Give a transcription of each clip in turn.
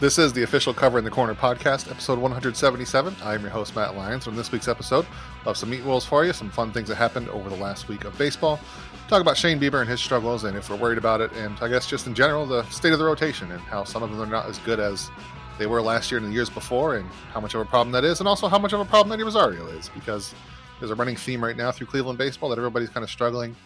This is the official Covering the Corner podcast, episode 177. I am your host, Matt Lyons. On this week's episode, we'll have some meat rolls for you, some fun things that happened over the last week of baseball, talk about Shane Bieber and his struggles, and if we're worried about it, and I guess just in general, the state of the rotation and how some of them are not as good as they were last year and the years before, and how much of a problem that is, and also how much of a problem Eddie Rosario is, because there's a running theme right now through Cleveland baseball that everybody's kind of struggling.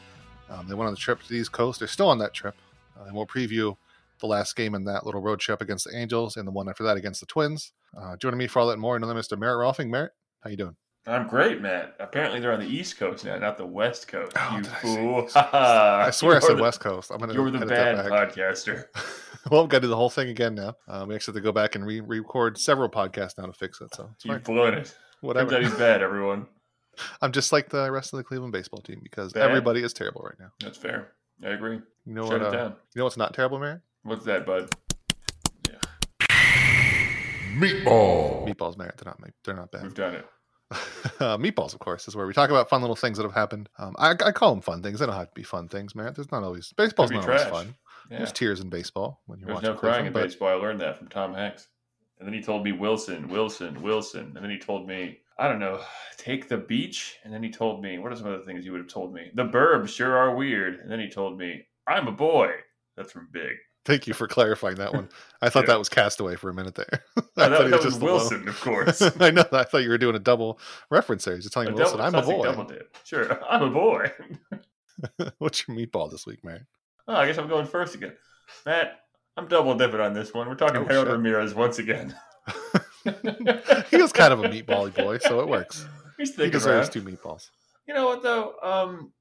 Um, they went on the trip to the East Coast. They're still on that trip, uh, and we'll preview the last game in that little road trip against the Angels, and the one after that against the Twins. Uh, joining me for all that more, another Mr. Merritt Rohlfing. Merritt, how you doing? I'm great, Matt. Apparently they're on the East Coast now, not the West Coast. Oh, you did I fool! I swear I You're said the- West Coast. I'm gonna. You're the bad podcaster. well, we've got to do the whole thing again now. Um, we actually have to go back and re- record several podcasts now to fix it. So it's fine. You've blown it. Turns Whatever. out he's bad, everyone. I'm just like the rest of the Cleveland baseball team because Bad? everybody is terrible right now. That's fair. I agree. You know Shut what? it Uh, down. you know what's not terrible, Merritt? What's that, bud? Yeah. Meatball. Meatballs, Merritt. They're not. They're not bad. We've done it. uh, meatballs, of course, is where we talk about fun little things that have happened. Um, I, I call them fun things. They don't have to be fun things, man. There's not always baseball's not always fun. Yeah. There's tears in baseball when you're There's watching no crying in but baseball. I learned that from Tom Hanks. And then he told me Wilson, Wilson, Wilson. And then he told me, I don't know, take the beach. And then he told me, what are some other things he would have told me? The burbs sure are weird. And then he told me, I'm a boy. That's from Big. Thank you for clarifying that one. I thought Yeah. that was Castaway for a minute there. I Oh, that, thought that was just alone. Wilson, of course. I know. I thought you were doing a double reference there. Just telling A Wilson, double- "I'm a boy." double dip. Sure, I'm a boy. What's your meatball this week, Matt? Oh, I guess I'm going first again. Matt, I'm double dipping on this one. We're talking Oh, Harold shit. Ramirez once again. he was kind of a meatbally boy, so it works. He's He deserves around. two meatballs. You know what though? Um,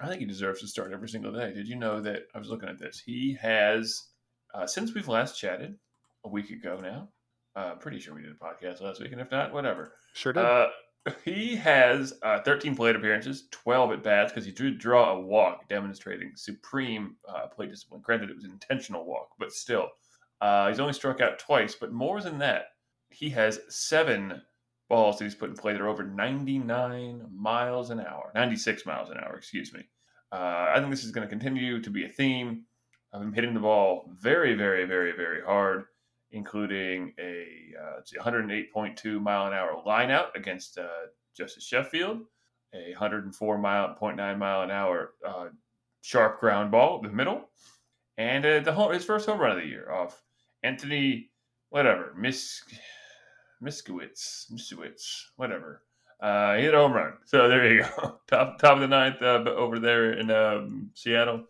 I think he deserves to start every single day. Did you know that? I was looking at this. He has uh, since we've last chatted a week ago now. Uh, pretty sure we did a podcast last week, and if not, whatever. Sure did. Uh, he has uh, 13 plate appearances, 12 at bats because he did draw a walk, demonstrating supreme uh, plate discipline. Granted, it was an intentional walk, but still, uh, he's only struck out twice. But more than that, he has seven balls that he's put in play that are over 99 miles an hour, 96 miles an hour, excuse me. Uh, I think this is going to continue to be a theme of him hitting the ball very, very, very, very hard, including a uh, 108.2 mile an hour line out against uh, Justice Sheffield, a 104 mile, 0.9 mile an hour uh, sharp ground ball in the middle, and uh, the home, his first home run of the year off Anthony, whatever, Miss Miskowitz, Miskowitz, whatever. Uh, he hit a home run. So there you go. top top of the ninth uh, over there in um, Seattle.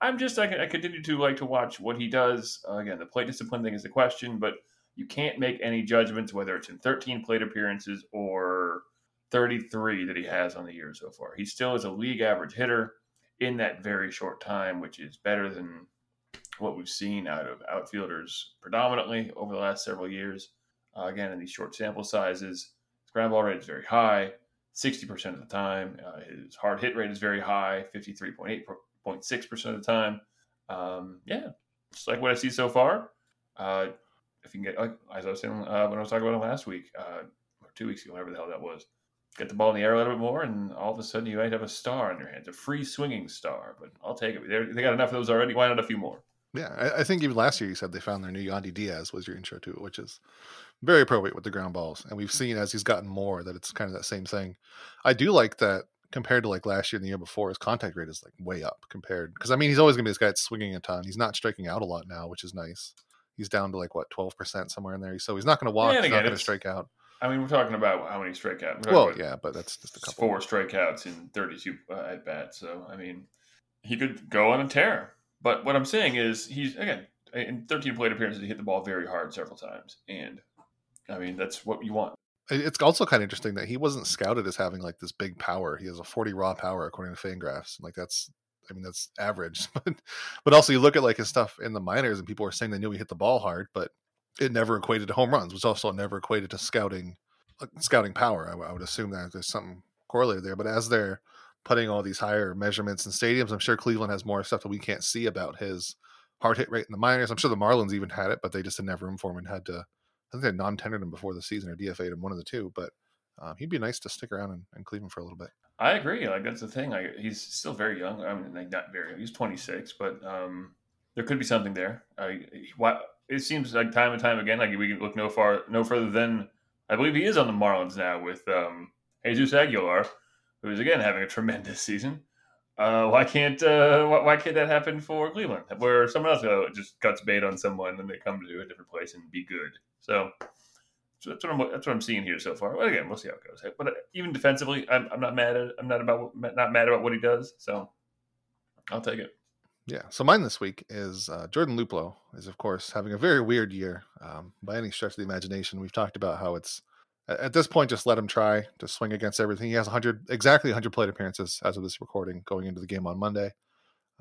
I'm just I, I continue to like to watch what he does. Uh, again, the plate discipline thing is the question, but you can't make any judgments whether it's in 13 plate appearances or 33 that he has on the year so far. He still is a league average hitter in that very short time, which is better than what we've seen out of outfielders predominantly over the last several years. Uh, again, in these short sample sizes, his ground ball rate is very high, 60% of the time. Uh, his hard hit rate is very high, 53.8.6% of the time. Um, yeah, just like what I see so far. Uh, if you can get, like, as I was saying uh, when I was talking about it last week, uh, or two weeks ago, whatever the hell that was, get the ball in the air a little bit more, and all of a sudden you might have a star in your hands, a free swinging star. But I'll take it. They're, they got enough of those already. Why not a few more? Yeah, I, I think even last year you said they found their new Yandy Diaz was your intro to it, which is very appropriate with the ground balls. And we've seen as he's gotten more that it's kind of that same thing. I do like that compared to like last year and the year before, his contact rate is like way up compared. Because I mean, he's always gonna be this guy that's swinging a ton. He's not striking out a lot now, which is nice. He's down to like what twelve percent somewhere in there. So he's not gonna walk. Yeah, he's not gonna strike out. I mean, we're talking about how many strikeouts. Well, yeah, but that's just a couple. four strikeouts in 32 uh, at bats. So I mean, he could go on a tear. But what I'm saying is, he's again in 13 plate appearances, he hit the ball very hard several times, and I mean that's what you want. It's also kind of interesting that he wasn't scouted as having like this big power. He has a 40 raw power according to Fangraphs. Like that's, I mean, that's average. But but also you look at like his stuff in the minors, and people are saying they knew he hit the ball hard, but it never equated to home runs, which also never equated to scouting uh, scouting power. I would assume that there's something correlated there. But as they're putting all these higher measurements in stadiums, I'm sure Cleveland has more stuff that we can't see about his hard hit rate in the minors. I'm sure the Marlins even had it, but they just didn't have room for him and had to. I think they non-tendered him before the season or DFA'd him, one of the two. But um, he'd be nice to stick around in, in Cleveland for a little bit. I agree. Like that's the thing. He's still very young. I mean, like not very. He's 26, but um, there could be something there. I, why, it seems like time and time again, like we can look no far, no further than I believe he is on the Marlins now with um, Jesus Aguilar, who is again having a tremendous season. Uh, why can't uh, why, why can't that happen for Cleveland, where someone else uh, just cuts bait on someone and they come to a different place and be good? So. So that's what I'm that's what I'm seeing here so far. Well, again, we'll see how it goes. But uh, even defensively, I'm, I'm not mad at I'm not about not mad about what he does. So I'll take it. Yeah. So mine this week is uh, Jordan Luplow is of course having a very weird year um, by any stretch of the imagination. We've talked about how it's at this point just let him try to swing against everything. He has 100 exactly 100 plate appearances as of this recording going into the game on Monday.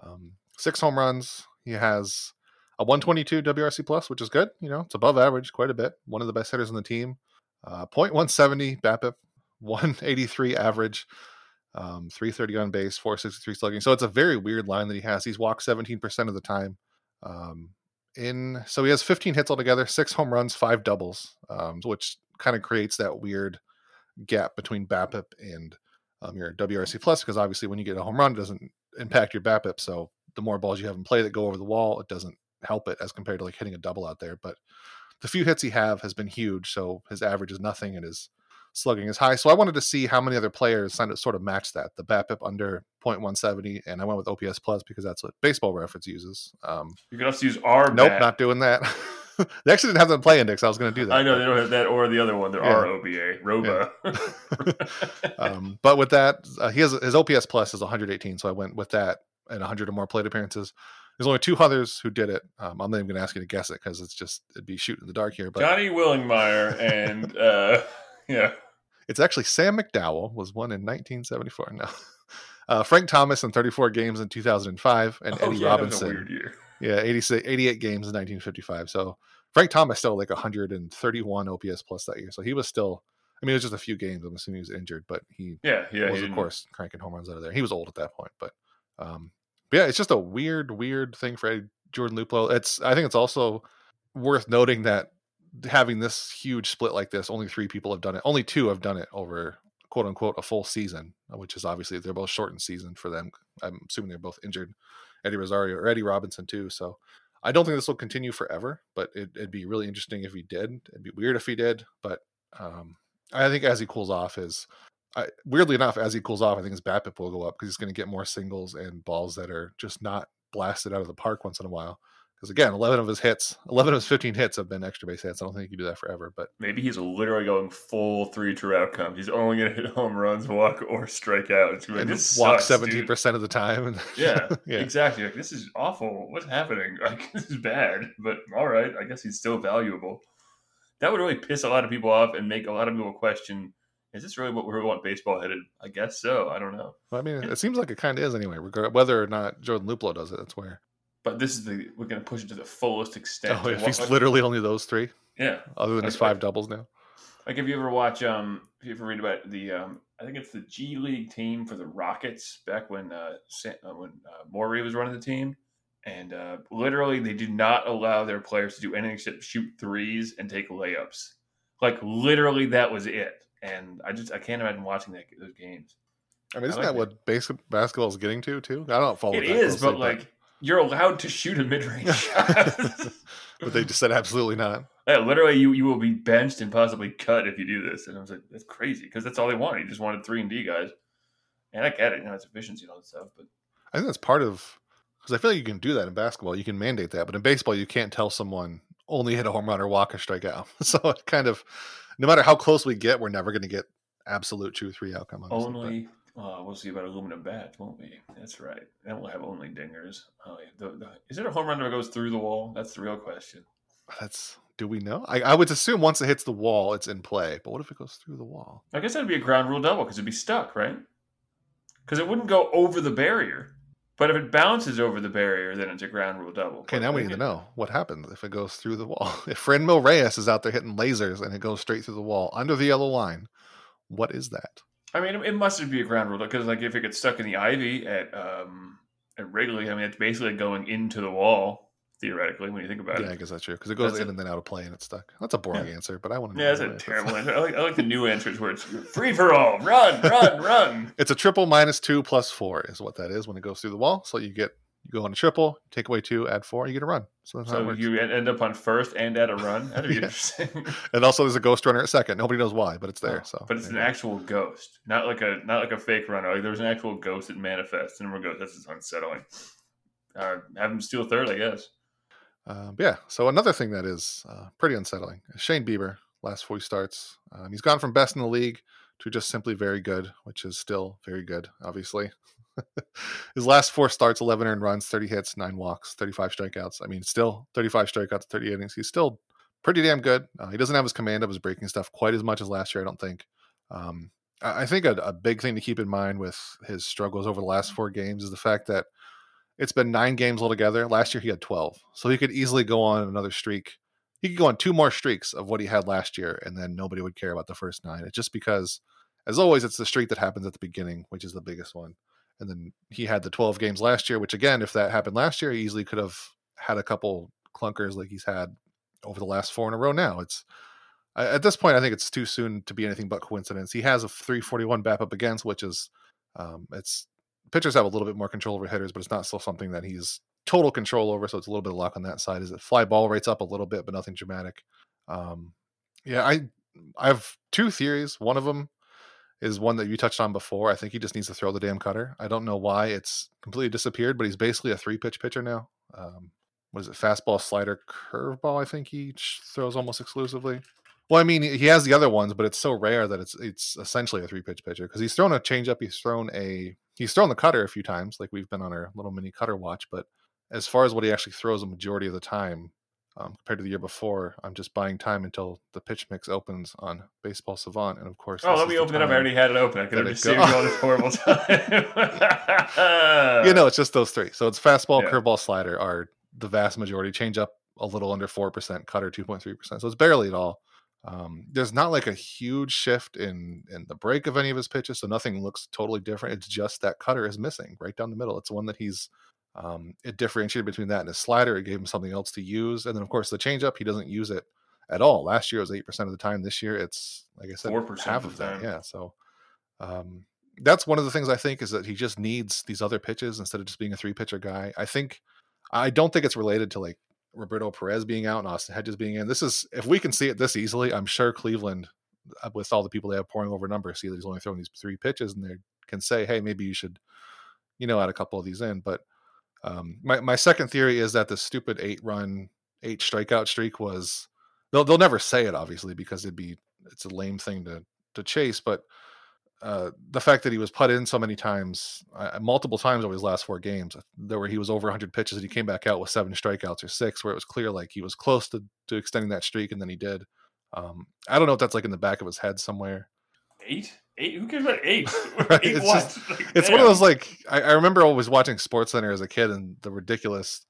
Um, six home runs. He has a 122 WRC plus, which is good. You know, it's above average quite a bit. One of the best hitters on the team. Uh, 0.170 BABIP, 183 average, um, 330 on base, 463 slugging. So it's a very weird line that he has. He's walked 17% of the time. Um, in so he has 15 hits altogether, six home runs, five doubles, um, which kind of creates that weird gap between BABIP and um, your WRC plus because obviously when you get a home run, it doesn't impact your BABIP. So the more balls you have in play that go over the wall, it doesn't help it as compared to like hitting a double out there. But the few hits he have has been huge, so his average is nothing and his slugging is high. So I wanted to see how many other players kind of sort of match that. The BABIP under 0.170, and I went with OPS plus because that's what Baseball Reference uses. Um, You can also use our nope, bat. not doing that. they actually didn't have in play index. I was going to do that. I know they don't have that or the other one. They're Yeah. our OBA, Roba. um, but with that, uh, he has his OPS plus is 118, so I went with that and 100 or more plate appearances. There's only two others who did it. Um, I'm not even going to ask you to guess it because it's just it'd be shooting in the dark here. But Johnny Willingmeyer and uh, yeah, it's actually Sam McDowell was one in 1974. No, uh, Frank Thomas in 34 games in 2005, and oh, Eddie yeah, that was a Robinson, weird year. Yeah, 86, 88 games in 1955. So Frank Thomas still like 131 OPS plus that year. So he was still. I mean, it was just a few games. I'm assuming he was injured, but he Yeah, yeah. he was of course cranking home runs out of there. He was old at that point, but um, but yeah, it's just a weird, weird thing for Eddie Jordan Luplow. It's I think it's also worth noting that having this huge split like this, only three people have done it. Only two have done it over quote unquote a full season, which is obviously they're both shortened season for them. I'm assuming they're both injured. Eddie Rosario or Eddie Robinson too. So I don't think this will continue forever, but it, it'd be really interesting if he did. It'd be weird if he did, but um, I think as he cools off, his I, weirdly enough, as he cools off, I think his BABIP will go up because he's going to get more singles and balls that are just not blasted out of the park once in a while. Because again, 11 of his hits, 11 of his 15 hits have been extra base hits. I don't think he can do that forever, but Maybe he's literally going full three true outcomes. He's only going to hit home runs, walk, or strike out. It's and this walk 17% of the time. Yeah, yeah. exactly. Like this is awful. What's happening? Like this is bad. But all right, I guess he's still valuable. That would really piss a lot of people off and make a lot of people question: Is this really what we want baseball headed? I guess so. I don't know. Well, I mean, it seems like it kind of is anyway, whether or not Jordan Luplow does it. That's where. But this is the we're going to push it to the fullest extent. Oh, Like, if he's like- literally only those three, yeah. other than his five like- doubles now. Like if you ever watch, um, if you ever read about the, um, I think it's the G League team for the Rockets back when uh, Sa- uh when uh, Morey was running the team, and uh, literally they did not allow their players to do anything except shoot threes and take layups. Like literally, that was it. And I just I can't imagine watching that those games. I mean, isn't like that it. what basic basketball is getting to too? I don't follow It that is, but like you're allowed to shoot a mid range shot. but they just said absolutely not. Yeah, literally, you you will be benched and possibly cut if you do this. And I was like, that's crazy because that's all they wanted. He just wanted three and D guys. And I get it, you know, it's efficiency and all that stuff. But I think that's part of because I feel like you can do that in basketball. You can mandate that, but in baseball, you can't tell someone only hit a home run or walk or strike out. So it kind of, no matter how close we get, we're never going to get absolute true three outcome. obviously, only uh, we'll see about aluminum bats, won't we? That's right. And we'll have only dingers. Oh, yeah. the, the, is it a home run that goes through the wall? That's the real question. That's do we know? I, I would assume once it hits the wall, it's in play. But what if it goes through the wall? I guess that'd be a ground rule double because it'd be stuck, right? Because it wouldn't go over the barrier. But if it bounces over the barrier, then it's a ground rule double. Okay, But now we need to know what happens if it goes through the wall. If Franmil Reyes is out there hitting lasers and it goes straight through the wall under the yellow line, what is that? I mean, it must be a ground rule because, like, if it gets stuck in the ivy at um at Wrigley, I mean, it's basically going into the wall theoretically when you think about it. Yeah, I guess that's true because it goes That's in a- and then out of play and it's stuck. That's a boring Yeah. answer, but I want to know. Yeah, that's a terrible answer. I like, I like the new answers where it's free for all, run, run, run. It's a triple minus two plus four is what that is when it goes through the wall. So you get you go on a triple, take away two, add four, you get a run. So So you end up on first and at a run. That'd be Yeah. interesting. and also there's a ghost runner at second. Nobody knows why, but it's there. Oh, So but it's an actual ghost, not like a not like a fake runner. Like there's an actual ghost that manifests and we're ghost. this is unsettling. Uh, have him steal third, I guess. Um, yeah. So another thing that is uh, pretty unsettling: Shane Bieber. Last four starts, um, he's gone from best in the league to just simply very good, which is still very good, obviously. His last four starts, 11 earned runs, 30 hits, nine walks, 35 strikeouts. I mean, still 35 strikeouts, 30 innings. He's still pretty damn good. Uh, he doesn't have his command of his breaking stuff quite as much as last year, I don't think. Um, I I think a, a big thing to keep in mind with his struggles over the last four games is the fact that it's been nine games altogether. Last year he had 12. So he could easily go on another streak. He could go on two more streaks of what he had last year, and then nobody would care about the first nine. It's just because, as always, it's the streak that happens at the beginning, which is the biggest one. And then he had the 12 games last year, which again, if that happened last year, he easily could have had a couple clunkers like he's had over the last four in a row now. It's at this point, I think it's too soon to be anything but coincidence. He has a 341 BABIP against, which is um, it's pitchers have a little bit more control over hitters, but it's not still something that he's total control over. So it's a little bit of luck on that side. Is it fly ball rates up a little bit, but nothing dramatic. Um, yeah, I I have two theories. One of them is one that you touched on before. I think he just needs to throw the damn cutter. I don't know why it's completely disappeared, but he's basically a three pitch pitcher now. Um, what is it? Fastball, slider, curveball. I think he throws almost exclusively. Well, I mean, he has the other ones, but it's so rare that it's it's essentially a three pitch pitcher because he's thrown a changeup, he's thrown a he's thrown the cutter a few times, like we've been on our little mini cutter watch. But as far as what he actually throws, a majority of the time um, compared to the year before, I'm just buying time until the pitch mix opens on Baseball Savant, and of course, Oh, let me open it up. I already had it open. I could have just saved you all this horrible time. you know, it's just those three. So it's fastball, Yeah. curveball, slider are the vast majority. Change up a little under four percent, cutter two point three percent. So it's barely at all. Um, there's not like a huge shift in in the break of any of his pitches, so nothing looks totally different. It's just that cutter is missing right down the middle. It's one that he's um, it differentiated between that and his slider. It gave him something else to use, and then of course the changeup he doesn't use it at all. Last year it was eight percent of the time. This year it's like I said, 4% half of that. time. Yeah, so um, that's one of the things I think is that he just needs these other pitches instead of just being a three pitcher guy. I think I don't think it's related to like Roberto Perez being out and Austin Hedges being in. This is if we can see it this easily, I'm sure Cleveland, uh, with all the people they have pouring over numbers, see that he's only throwing these three pitches and they can say, hey, maybe you should, you know, add a couple of these in. But um, my my second theory is that the stupid eight run eight strikeout streak was they'll they'll never say it obviously because it'd be it's a lame thing to to chase, but uh, the fact that he was put in so many times, uh, multiple times over his last four games, there where he was over 100 pitches and he came back out with seven strikeouts or six, where it was clear like he was close to, to extending that streak, and then he did. Um, I don't know if that's like in the back of his head somewhere. Eight? Eight? Who cares about eight? Right, Eight it's what? just- Like, It's one of those like I, I remember always watching Sports Center as a kid, and the ridiculous,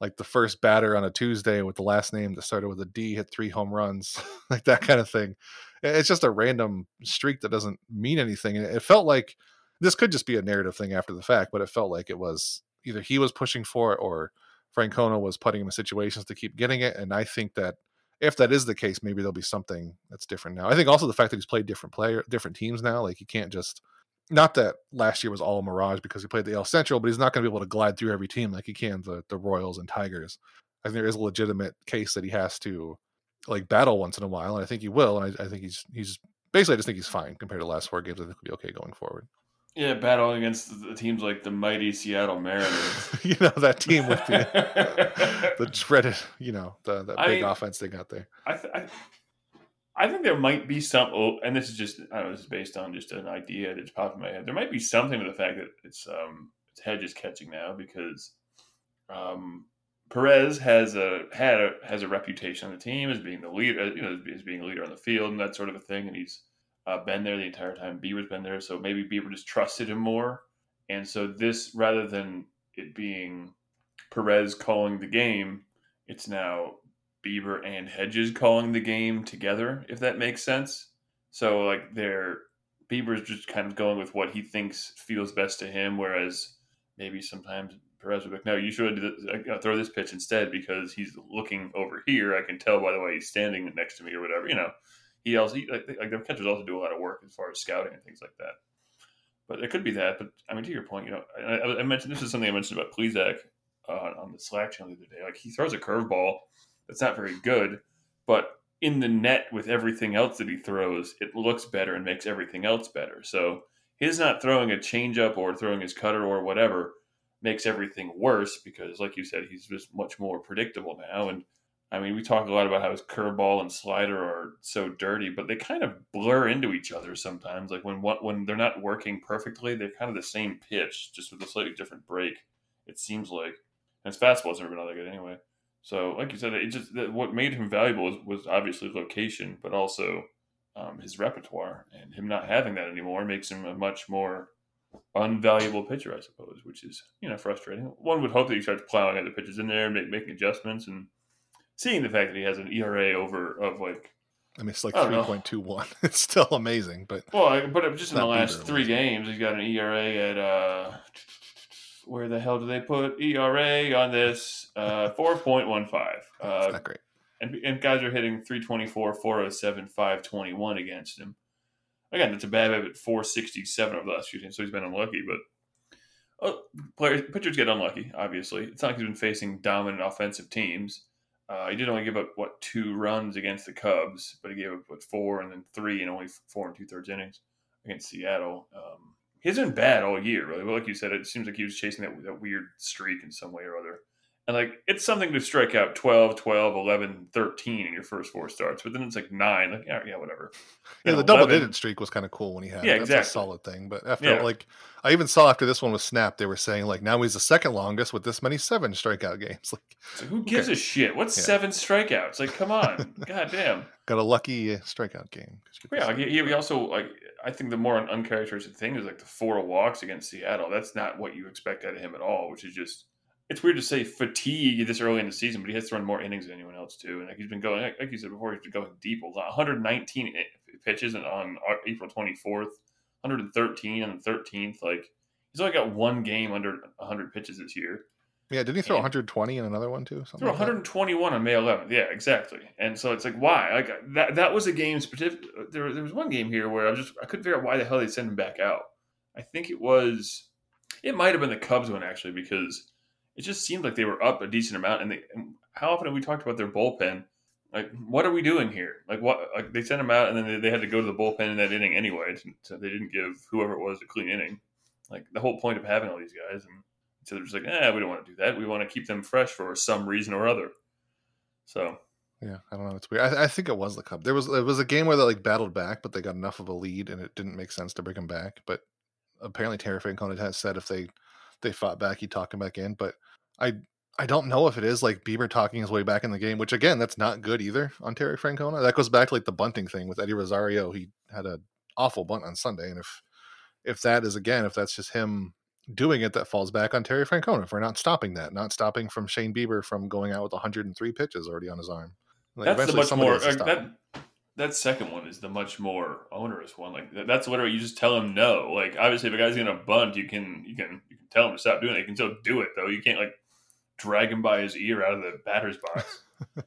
like the first batter on a Tuesday with the last name that started with a D hit three home runs, like that kind of thing. It's just a random streak that doesn't mean anything, and it felt like this could just be a narrative thing after the fact, but it felt like it was either he was pushing for it or Francona was putting him in situations to keep getting it. And I think that if that is the case, maybe there'll be something that's different now. I think also the fact that he's played different player, different teams now, like you can't just not that last year was all mirage because he played the AL Central, but he's not going to be able to glide through every team like he can the the Royals and Tigers. I think there is a legitimate case that he has to like battle once in a while, and I think he will. And I, I think he's he's basically I just think he's fine compared to last four games. I think he'll be okay going forward. Yeah, battling against the teams like the mighty Seattle Mariners. you know that team with the the dreaded, you know, the, the big mean, offense they got there. I, th- I, I think there might be some, oh, and this is just, I don't know, this is based on just an idea that's popped in my head. There might be something to the fact that it's, um, it's Hedges catching now because, um, Perez has a had a, has a reputation on the team as being the leader, you know, as being a leader on the field and that sort of a thing, and he's uh, been there the entire time. Bieber's been there, so maybe Bieber just trusted him more, and so this rather than it being Perez calling the game, it's now Bieber and Hedges calling the game together, if that makes sense. So like they're Bieber's just kind of going with what he thinks feels best to him, whereas maybe sometimes Perez would be like, no, you should throw this pitch instead because he's looking over here. I can tell by the way he's standing next to me or whatever. You know, he also he, like, like the catchers also do a lot of work as far as scouting and things like that. But it could be that. But I mean, to your point, you know, I, I mentioned this is something I mentioned about Plesac uh, on the Slack channel the other day. Like he throws a curveball that's not very good, but in the net with everything else that he throws, it looks better and makes everything else better. So his not throwing a changeup or throwing his cutter or whatever makes everything worse because, like you said, he's just much more predictable now. And I mean, we talk a lot about how his curveball and slider are so dirty, but they kind of blur into each other sometimes. Like when when they're not working perfectly, they're kind of the same pitch, just with a slightly different break. It seems like, and his fastball's never been all that good anyway. So, like you said, it just what made him valuable was, was obviously location, but also um, his repertoire, and him not having that anymore makes him a much more unvaluable pitcher, I suppose, which is you know frustrating. One would hope that he starts plowing other pitches in there, and make, making adjustments, and seeing the fact that he has an ERA over of like I mean, it's like I don't know. three point two one. It's still amazing, but well, but just in the last Bieber, three games, he's got an ERA at uh, where the hell do they put ERA on this? Uh, four point one five. Uh, not great. and, and guys are hitting 324, 407, 521 against him. Again, that's a bad at 467 over the last few games, so he's been unlucky. But oh, players, pitchers get unlucky. Obviously, it's not like he's been facing dominant offensive teams. Uh, he did only give up what two runs against the Cubs, but he gave up what four and then three and only four and two thirds innings against Seattle. Um, he hasn't been bad all year, really. But like you said, it seems like he was chasing that, that weird streak in some way or other. And like it's something to strike out 12, 12, 11, 13 in your first four starts, but then it's like nine. Like yeah, yeah whatever. Yeah, You the double 11 digit streak was kind of cool when he had. Yeah, it. That's exactly. a solid thing. But after Yeah. like, I even saw after this one was snapped, they were saying like now he's the second longest with this many seven strikeout games. Like So who gives Okay. a shit? What's Yeah. seven strikeouts? Like, come on, god damn. got a lucky uh, strikeout game. Yeah, like, he, he also like I think the more uncharacteristic thing is like the four walks against Seattle. That's not what you expect out of him at all. Which is just it's weird to say fatigue this early in the season, but he has to run more innings than anyone else too. And like he's been going, like, you said before, he's been going deep. a lot. 119 pitches on April 24th, 113 on the 13th. Like he's only got one game under 100 pitches this year. Yeah, didn't he throw And- 120 in another one too? Something Threw like that? 121 on May 11th. Yeah, exactly. And so it's like, why? Like that. That was a game. Specific. There, there was one game here where I just I couldn't figure out why the hell they sent him back out. I think it was. It might have been the Cubs one actually because it just seemed like they were up a decent amount. And, they, and how often have we talked about their bullpen? Like, what are we doing here? Like, what? Like they sent him out, and then they, they had to go to the bullpen in that inning anyway. So they didn't give whoever it was a clean inning. Like the whole point of having all these guys, and so they're just like, eh, we don't want to do that. We want to keep them fresh for some reason or other. So Yeah, I don't know. It's weird. I, I think it was the Cubs. There was it was a game where they like battled back, but they got enough of a lead, and it didn't make sense to bring him back. But apparently, Terry Francona has said if they they fought back, he'd talk him back in. But I I don't know if it is like Bieber talking his way back in the game, which again, that's not good either on Terry Francona. That goes back to like the bunting thing with Eddie Rosario. He had an awful bunt on Sunday, and if if that is again, if that's just him doing it, that falls back on Terry Francona for not stopping that, not stopping from Shane Bieber from going out with 103 pitches already on his arm. Like, that's the eventually much more has to like, stop that. That second one is the much more onerous one. Like that- that's literally you just tell him no. Like obviously, if a guy's gonna bunt, you can you can you can tell him to stop doing it. You can still do it though. You can't like drag him by his ear out of the batter's box.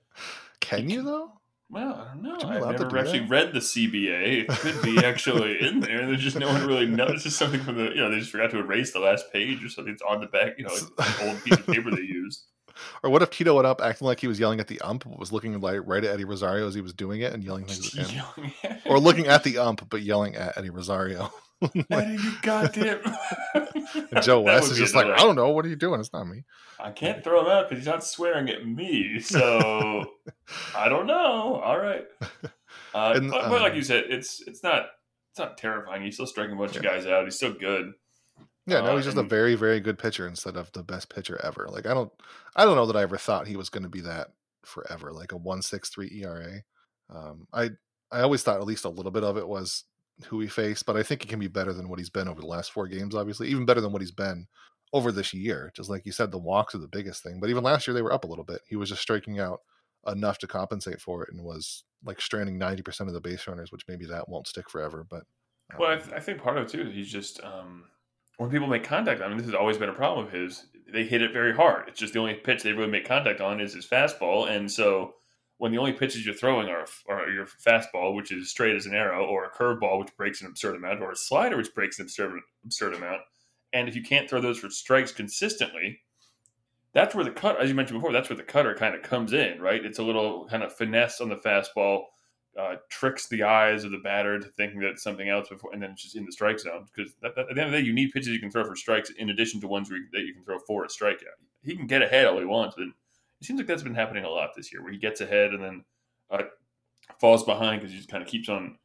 Can you though? Well, I don't know. I've never actually that? read the CBA. It could be actually in there. There's just no one really knows. It's just something from the you know they just forgot to erase the last page or something. It's on the back. You know, an old piece of paper they used. Or what if Tito went up acting like he was yelling at the ump, but was looking like right at Eddie Rosario as he was doing it and yelling things at him? Or looking at the ump but yelling at Eddie Rosario. Eddie, you goddamn. Joe West is just like, I don't know, what are you doing? It's not me. I can't throw him out because he's not swearing at me. So I don't know. All right. Uh, And, but, but like um, you said, it's it's not it's not terrifying. He's still striking a bunch of guys out. He's still good. Yeah, no, Uh, he's just a very, very good pitcher instead of the best pitcher ever. Like I don't, I don't know that I ever thought he was going to be that forever. Like a one six three ERA. Um, I, I always thought at least a little bit of it was who he faced, but I think he can be better than what he's been over the last four games. Obviously, even better than what he's been over this year. Just like you said, the walks are the biggest thing. But even last year they were up a little bit. He was just striking out enough to compensate for it, and was like stranding ninety percent of the base runners, which maybe that won't stick forever. But Well, I, um, th- I think part of it too is he's just um, when people make contact. I mean, this has always been a problem of his. They hit it very hard. It's just the only pitch they really make contact on is his fastball, and so when the only pitches you're throwing are, are your fastball, which is straight as an arrow, or a curveball, which breaks an absurd amount, or a slider, which breaks an absurd absurd amount, and if you can't throw those for strikes consistently, that's where the cut, as you mentioned before, that's where the cutter kind of comes in, right? It's a little kind of finesse on the fastball uh, tricks the eyes of the batter to thinking that it's something else before, and then it's just in the strike zone. Because at the end of the day, you need pitches you can throw for strikes in addition to ones that you can throw for a strikeout. He can get ahead all he wants, but it seems like that's been happening a lot this year, where he gets ahead and then uh, falls behind because he just kind of keeps on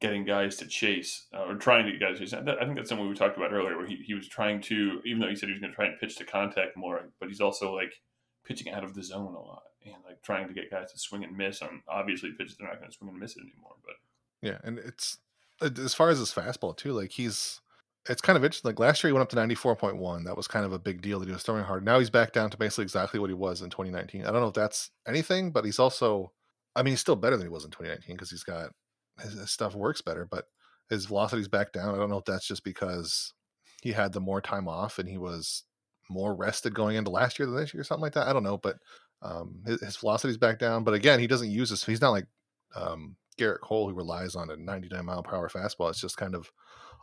getting guys to chase uh, or trying to get guys to chase. I think that's something we talked about earlier, where he, he was trying to, even though he said he was going to try and pitch to contact more, but he's also like pitching out of the zone a lot and like trying to get guys to swing and miss on obviously pitches they're not going to swing and miss it anymore. But Yeah, and it's as far as his fastball too. Like he's, it's kind of interesting. Like last year he went up to ninety four point one. That was kind of a big deal that he was throwing hard. Now he's back down to basically exactly what he was in twenty nineteen. I don't know if that's anything, but he's also, I mean, he's still better than he was in twenty nineteen because he's got his, his stuff works better, but his velocity's back down. I don't know if that's just because he had the more time off and he was more rested going into last year than this year or something like that. I don't know, but um, his, his velocity's back down. But again, he doesn't use this. He's not like um, Gerrit Cole who relies on a 99 mile per hour fastball. It's just kind of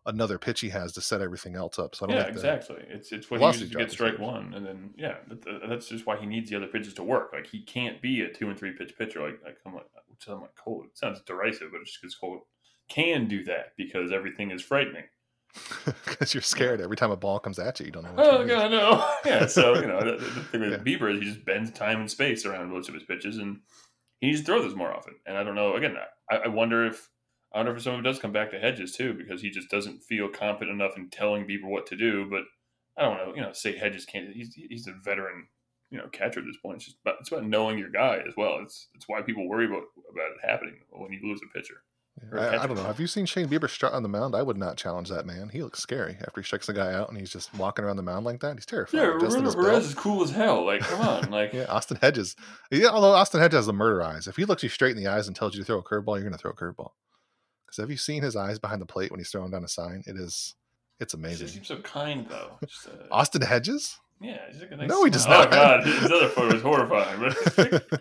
another pitch he has to set everything else up. So I don't yeah, exactly. It's it's what he uses to get strike one, and then yeah, that, that's just why he needs the other pitches to work. Like he can't be a two and three pitch pitcher like I'm like someone someone like Cole. It sounds derisive, but it's just because Cole can do that because everything is frightening. because you're scared every time a ball comes at you. You don't know. What Oh to do. god, no. yeah, so you know the, the thing with Yeah. Bieber is he just bends time and space around most of his pitches, and he needs to throw those more often. And I don't know. Again, I, I wonder if I wonder if some of it does come back to Hedges too, because he just doesn't feel confident enough in telling Bieber what to do. But I don't know. You know, say Hedges can't. He's he's a veteran. You know, catcher at this point. It's just about, it's about knowing your guy as well. It's it's why people worry about about it happening when you lose a pitcher. I, I don't know. Have you seen Shane Bieber strut on the mound? I would not challenge that man. He looks scary after he strikes the guy out and he's just walking around the mound like that. He's terrifying. Yeah, Roberto. Perez is cool as hell. Like, come on, like. Yeah, Austin Hedges. Yeah, although Austin Hedges has the murder eyes. If he looks you straight in the eyes and tells you to throw a curveball, you're going to throw a curveball. Because have you seen his eyes behind the plate when he's throwing down a sign? It is, it's amazing. just seems so kind, though. Just, uh, Austin Hedges? yeah, he's like a nice No, he does smile. not. Oh god, his other photo is horrifying. But it's like- he's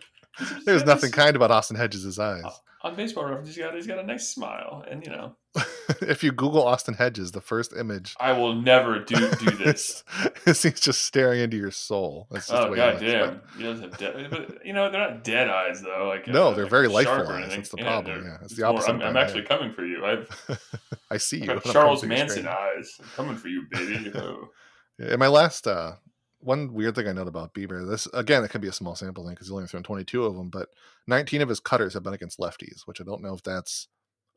There's nothing this- kind about Austin Hedges' eyes. on baseball reference. He's got he's got a nice smile, and you know, if you Google Austin Hedges, the first image I will never do do this. is he's just staring into your soul. That's just oh god damn, he does have dead. But you know, they're not dead eyes though. Like No, uh, they're like very shark eyes. That's the problem, yeah. It's it's the opposite More, I'm, I'm actually coming for you. I've I see you. got Charles coming through your Manson eyes. I'm coming for you, baby. Oh. In my last, uh, one weird thing I noted about Bieber, this again, it could be a small sample thing because he's only thrown 22 of them, but 19 of his cutters have been against lefties, which I don't know if that's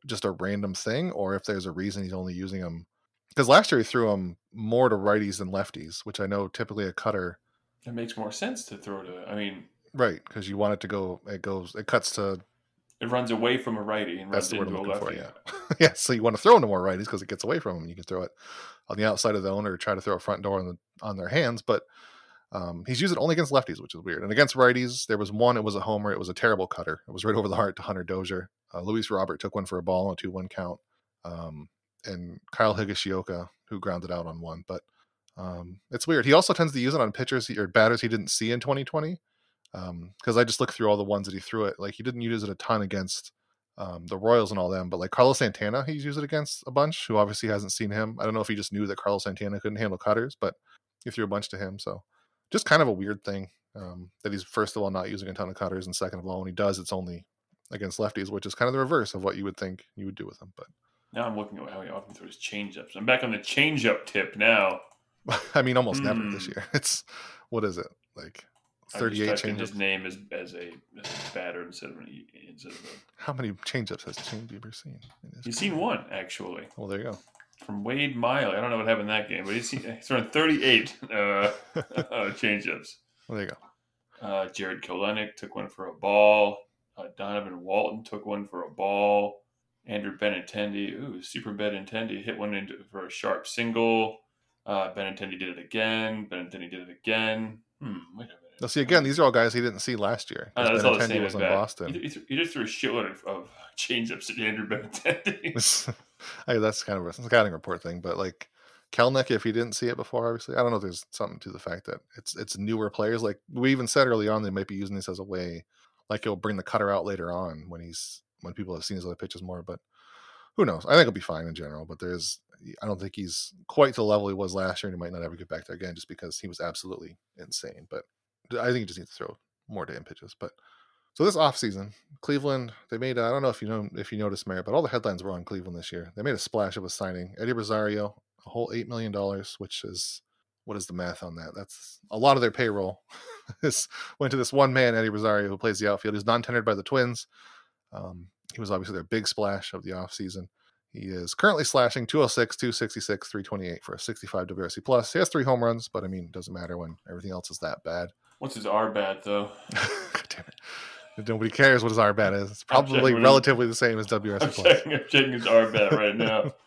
just a random thing or if there's a reason he's only using them. Because last year he threw them more to righties than lefties, which I know typically a cutter, It makes more sense to throw to. I mean, right? Because you want it to go, it goes, it cuts to it runs away from a righty and That's runs the word into I'm a looking for. lefty. Yeah, yeah. So you want to throw into more righties because it gets away from them. You can throw it on the outside of the owner, try to throw a front door on the on their hands. But um, he's used it only against lefties, which is weird. And against righties, there was one. It was a homer. It was a terrible cutter. It was right over the heart to Hunter Dozier. Uh, Luis Robert took one for a ball on a two-one count, um, and Kyle Higashioka who grounded out on one. But um, it's weird. He also tends to use it on pitchers or batters he didn't see in 2020. Because I just looked through all the ones that he threw it. Like he didn't use it a ton against um, the Royals and all them, but like Carlos Santana, he's used it against a bunch. Who obviously hasn't seen him. I don't know if he just knew that Carlos Santana couldn't handle cutters, but he threw a bunch to him. So just kind of a weird thing um, that he's first of all not using a ton of cutters, and second of all, when he does, it's only against lefties, which is kind of the reverse of what you would think you would do with them. But Now I'm looking at how he often throws changeups. I'm back on the changeup tip now. I mean, almost never this Hmm. year. It's what is it like? I just Thirty-eight typed changes. His name as as a, as a batter instead of an e- instead of a. How many changeups has Shane Bieber seen? He's seen one actually Well, there you go. from Wade Miley. I don't know what happened in that game, but he's seen, he's thrown 38 uh, uh, changeups. Well, there you go. Uh, Jarred Kelenic took one for a ball. Uh, Donovan Walton took one for a ball. Andrew Benintendi, ooh, Super Benintendi hit one into for a sharp single. Uh, Benintendi did it again. Benintendi did it again. Hmm, wait a minute. Now, see again, these are all guys he didn't see last year. Oh, that's all the same was in. Boston. He, he, he just threw a shitload of, of changeups at Andrew Benintendi. I, guess that's kind of a scouting report thing, but like Kelenic, if he didn't see it before, obviously, I don't know. if There's something to the fact that it's it's newer players. Like we even said early on, they might be using this as a way, like he'll bring the cutter out later on when he's when people have seen his other pitches more. But who knows? I think he'll be fine in general. But there's, I don't think he's quite to the level he was last year, and he might not ever get back there again, just because he was absolutely insane. But I think he just needs to throw more damn pitches. But so this offseason, Cleveland, they made I don't know if you know if you noticed, Mayor, but all the headlines were on Cleveland this year. They made a splash of a signing. Eddie Rosario, a whole eight million dollars, which is what is the math on that? That's a lot of their payroll. this went to this one man, Eddie Rosario, who plays the outfield. He's non-tendered by the Twins. Um, he was obviously their big splash of the offseason. He is currently slashing 206, 266, 328 for a 65 WRC plus. He has three home runs, but I mean, it doesn't matter when everything else is that bad. What's his R bat though? God damn it. Nobody cares what his R bat is. It's probably what it is. relatively the same as WRC I'm plus. checking, I'm checking his R bat right now.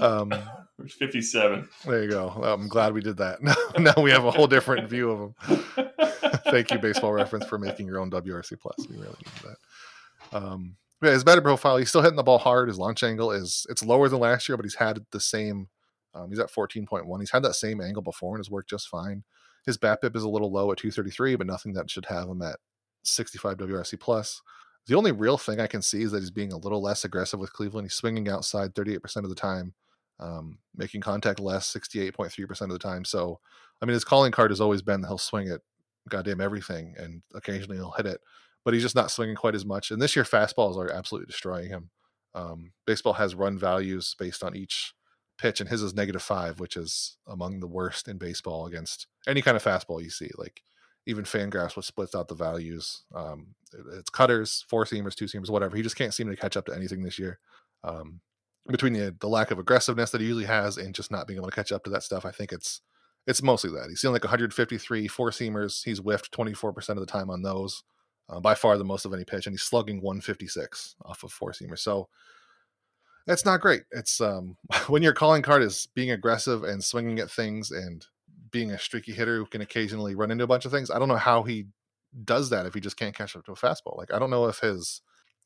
Um, It's 57. there you go. I'm glad we did that. Now, now we have a whole different view of him. Thank you, Baseball Reference, for making your own WRC plus. We really need that. Um, yeah, his better profile. He's still hitting the ball hard. His launch angle is it's lower than last year, but he's had the same. Um, he's at 14.1. He's had that same angle before and has worked just fine. His BABIP is a little low at 233, but nothing that should have him at 65 WRC plus. The only real thing I can see is that he's being a little less aggressive with Cleveland. He's swinging outside 38% of the time, um, making contact less 68.3% of the time. So, I mean, his calling card has always been that he'll swing at goddamn everything and occasionally he'll hit it, but he's just not swinging quite as much. And this year, fastballs are absolutely destroying him. Um, baseball has run values based on each pitch, and his is negative five, which is among the worst in baseball against any kind of fastball you see. Like even Fangraphs, which splits out the values. Um, it's cutters, four seamers, two seamers, whatever. He just can't seem to catch up to anything this year. Um, between the the lack of aggressiveness that he usually has and just not being able to catch up to that stuff, I think it's it's mostly that he's seen like 153 four seamers. He's whiffed 24 percent of the time on those, uh, by far the most of any pitch, and he's slugging 156 off of four seamers. So that's not great. It's um, when your calling card is being aggressive and swinging at things and being a streaky hitter who can occasionally run into a bunch of things. I don't know how he does that if he just can't catch up to a fastball. Like I don't know if his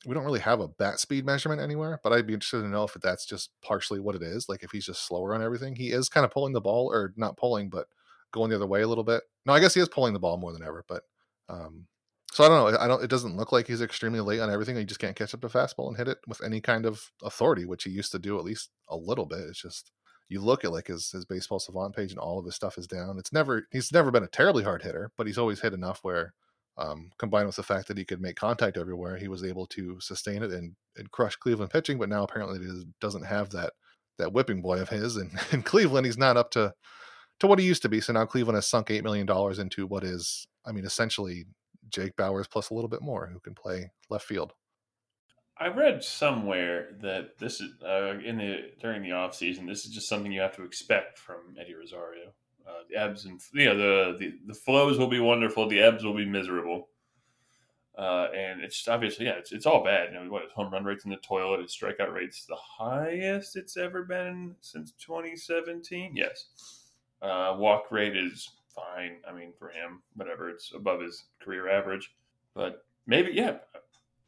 we don't really have a bat speed measurement anywhere, but I'd be interested to know if that's just partially what it is. Like if he's just slower on everything. He is kind of pulling the ball or not pulling, but going the other way a little bit. No, I guess he is pulling the ball more than ever, but um so I don't know. I don't. It doesn't look like he's extremely late on everything. He just can't catch up to fastball and hit it with any kind of authority, which he used to do at least a little bit. It's just you look at like his his baseball savant page and all of his stuff is down. It's never he's never been a terribly hard hitter, but he's always hit enough where, um, combined with the fact that he could make contact everywhere, he was able to sustain it and and crush Cleveland pitching. But now apparently he doesn't have that that whipping boy of his, and in Cleveland he's not up to to what he used to be. So now Cleveland has sunk eight million dollars into what is, I mean, essentially Jake Bauers plus a little bit more, who can play left field. I read somewhere that this is uh, in the during the off season. This is just something you have to expect from Eddie Rosario. Uh, the ebbs and you know the, the the flows will be wonderful. The ebbs will be miserable. Uh, and it's obviously yeah, it's, it's all bad. You know what his home run rates in the toilet, his strikeout rates the highest it's ever been since 2017. Yes, uh, walk rate is fine. I mean for him, whatever, it's above his career average. But maybe yeah,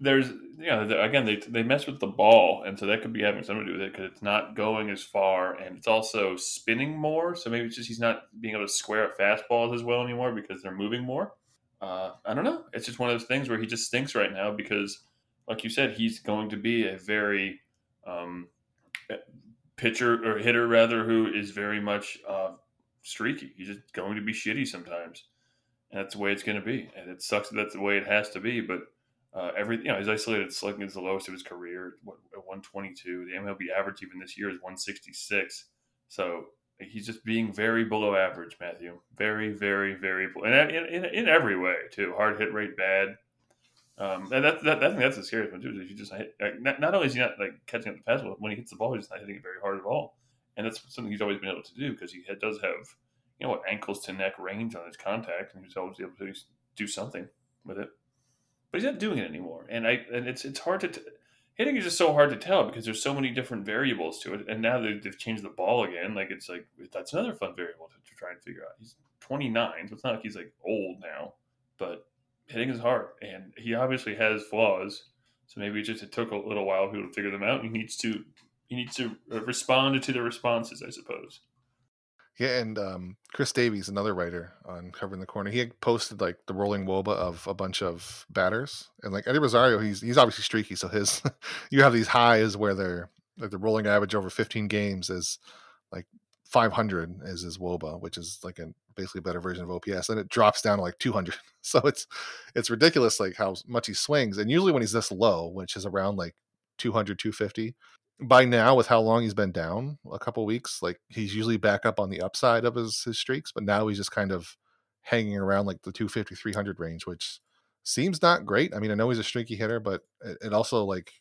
there's you know again they they mess with the ball and so that could be having something to do with it because it's not going as far and it's also spinning more so maybe it's just he's not being able to square up fastballs as well anymore because they're moving more uh, I don't know. It's just one of those things where he just stinks right now because, like you said, he's going to be a very um, pitcher or hitter rather who is very much uh, streaky. He's just going to be shitty sometimes, and that's the way it's going to be. And it sucks that that's the way it has to be. But uh, every you know, his isolated slugging is the lowest of his career, what, at 122. The MLB average even this year is 166. So he's just being very below average, Matthew. Very, very, very, and in, in, in every way too. Hard hit rate bad. Um, and that, that, I think that's the scariest one too. Is you just hit, like, not, not, only is he not like catching up the but when he hits the ball, he's not hitting it very hard at all. And that's something he's always been able to do because he does have, you know, ankles to neck range on his contact, and he's always able to do something with it. But he's not doing it anymore, and I and it's it's hard to. T- hitting is just so hard to tell because there's so many different variables to it. And now they've changed the ball again. Like it's like that's another fun variable to, to, try and figure out. He's 29, so it's not like he's like old now, but hitting is hard, and he obviously has flaws. So maybe it just it took a little while for him to figure them out. He needs to he needs to respond to the responses, I suppose. Yeah, and um, Chris Davies, another writer on covering the corner, he had posted like the rolling woba of a bunch of batters, and like Eddie Rosario, he's he's obviously streaky, so his you have these highs where they're like the rolling average over 15 games is like 500 is his woba, which is like a basically a better version of OPS, and it drops down to like 200. So it's it's ridiculous like how much he swings, and usually when he's this low, which is around like 200 250 by now with how long he's been down a couple weeks like he's usually back up on the upside of his his streaks but now he's just kind of hanging around like the 250 300 range which seems not great i mean i know he's a streaky hitter but it, it also like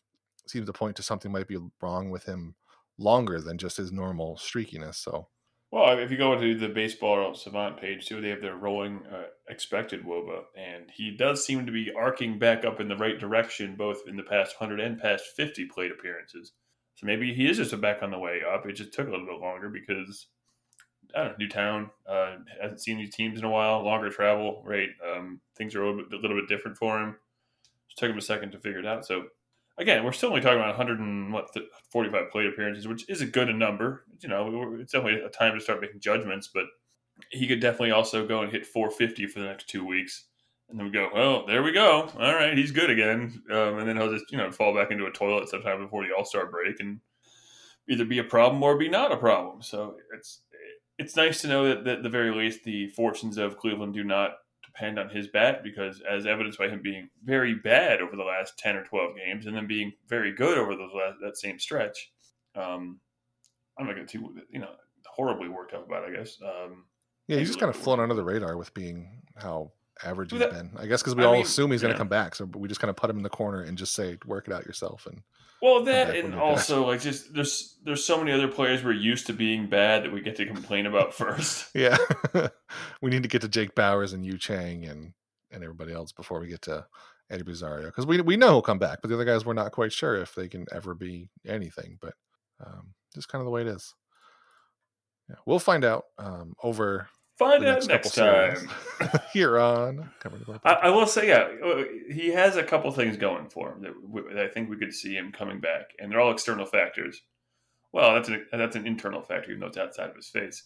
seems to point to something might be wrong with him longer than just his normal streakiness so well, if you go to the baseball savant page too, they have their rolling uh, expected woba, and he does seem to be arcing back up in the right direction, both in the past 100 and past 50 plate appearances. So maybe he is just a back on the way up. It just took a little bit longer because I don't know, new town, uh, hasn't seen these teams in a while, longer travel, right? Um, things are a little, bit, a little bit different for him. It took him a second to figure it out. So again, we're still only talking about 145 plate appearances, which is a good number. You know, it's definitely a time to start making judgments, but he could definitely also go and hit 450 for the next two weeks. And then we go, well, there we go. All right, he's good again. Um, and then he'll just, you know, fall back into a toilet sometime before the All Star break and either be a problem or be not a problem. So it's it's nice to know that, that at the very least the fortunes of Cleveland do not depend on his bat because, as evidenced by him being very bad over the last ten or twelve games and then being very good over those last, that same stretch, um, I'm not going to too you know horribly worked up about. It, I guess. Um, yeah, he's just kind of flown under the radar with being how average he's been. I guess because we I all mean, assume he's going to come back, so we just kind of put him in the corner and just say, "Work it out yourself." And well, that and also back. like just there's there's so many other players we're used to being bad that we get to complain about first. yeah, we need to get to Jake Bauers and Yu Chang and and everybody else before we get to Eddie Rosario because we we know he'll come back, but the other guys we're not quite sure if they can ever be anything. But um, just kind of the way it is. Yeah, we'll find out um, over Find out next, time. Here on I, I, will say, yeah, uh, he has a couple things going for him that, that, I think we could see him coming back, and they're all external factors. Well, that's an that's an internal factor, even though it's outside of his face.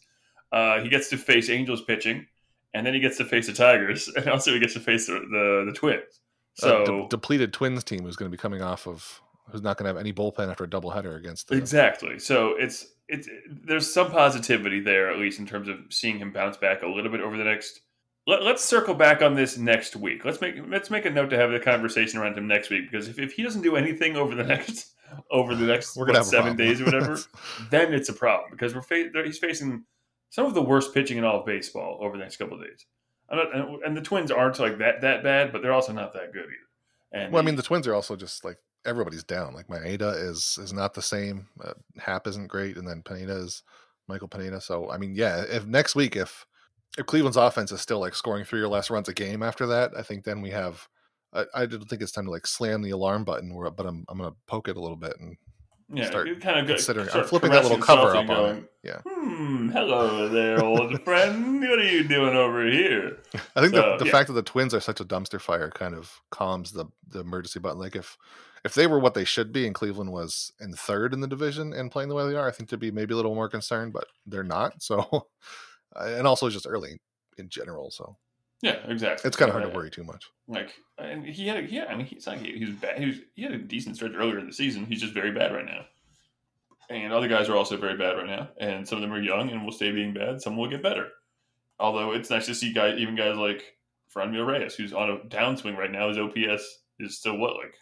Uh, he gets to face Angels pitching, and then he gets to face the Tigers, and also he gets to face the the, the Twins. So de- depleted Twins team who's going to be coming off of who's not going to have any bullpen after a doubleheader against the exactly. So it's it's there's some positivity there at least in terms of seeing him bounce back a little bit over the next. Let, us circle back on this next week. Let's make let's make a note to have the conversation around him next week because if, if he doesn't do anything over the next over the next what, seven days or whatever, then it's a problem because we're fa- he's facing some of the worst pitching in all of baseball over the next couple of days. Not, and the Twins aren't like that that bad, but they're also not that good either. And well, I mean, the Twins are also just like everybody's down. Like Maeda is is not the same. Uh, Happ isn't great, and then Pineda is Michael Pineda. So I mean, yeah, if next week if if Cleveland's offense is still like scoring three or less runs a game after that, I think then we have. I, I don't think it's time to like slam the alarm button, but I'm I'm gonna poke it a little bit and yeah, start kind of considering. I'm flipping that little cover up going, on it. Yeah. Hmm. Hello there, old friend. What are you doing over here? I think so, the, the yeah. fact that the Twins are such a dumpster fire kind of calms the the emergency button. Like if if they were what they should be and Cleveland was in third in the division and playing the way they are, I think to be maybe a little more concerned, but they're not. So, and also just early in general. So, Yeah, exactly. It's kind of hard Uh, to worry too much. Like, and he had, a, yeah, I mean, he's not, he, he was bad. He was, he had a decent stretch earlier in the season. He's just very bad right now. And other guys are also very bad right now. And some of them are young and will stay being bad. Some will get better. Although it's nice to see guys, even guys like Franmil Reyes, who's on a downswing right now. His OPS is still what, like,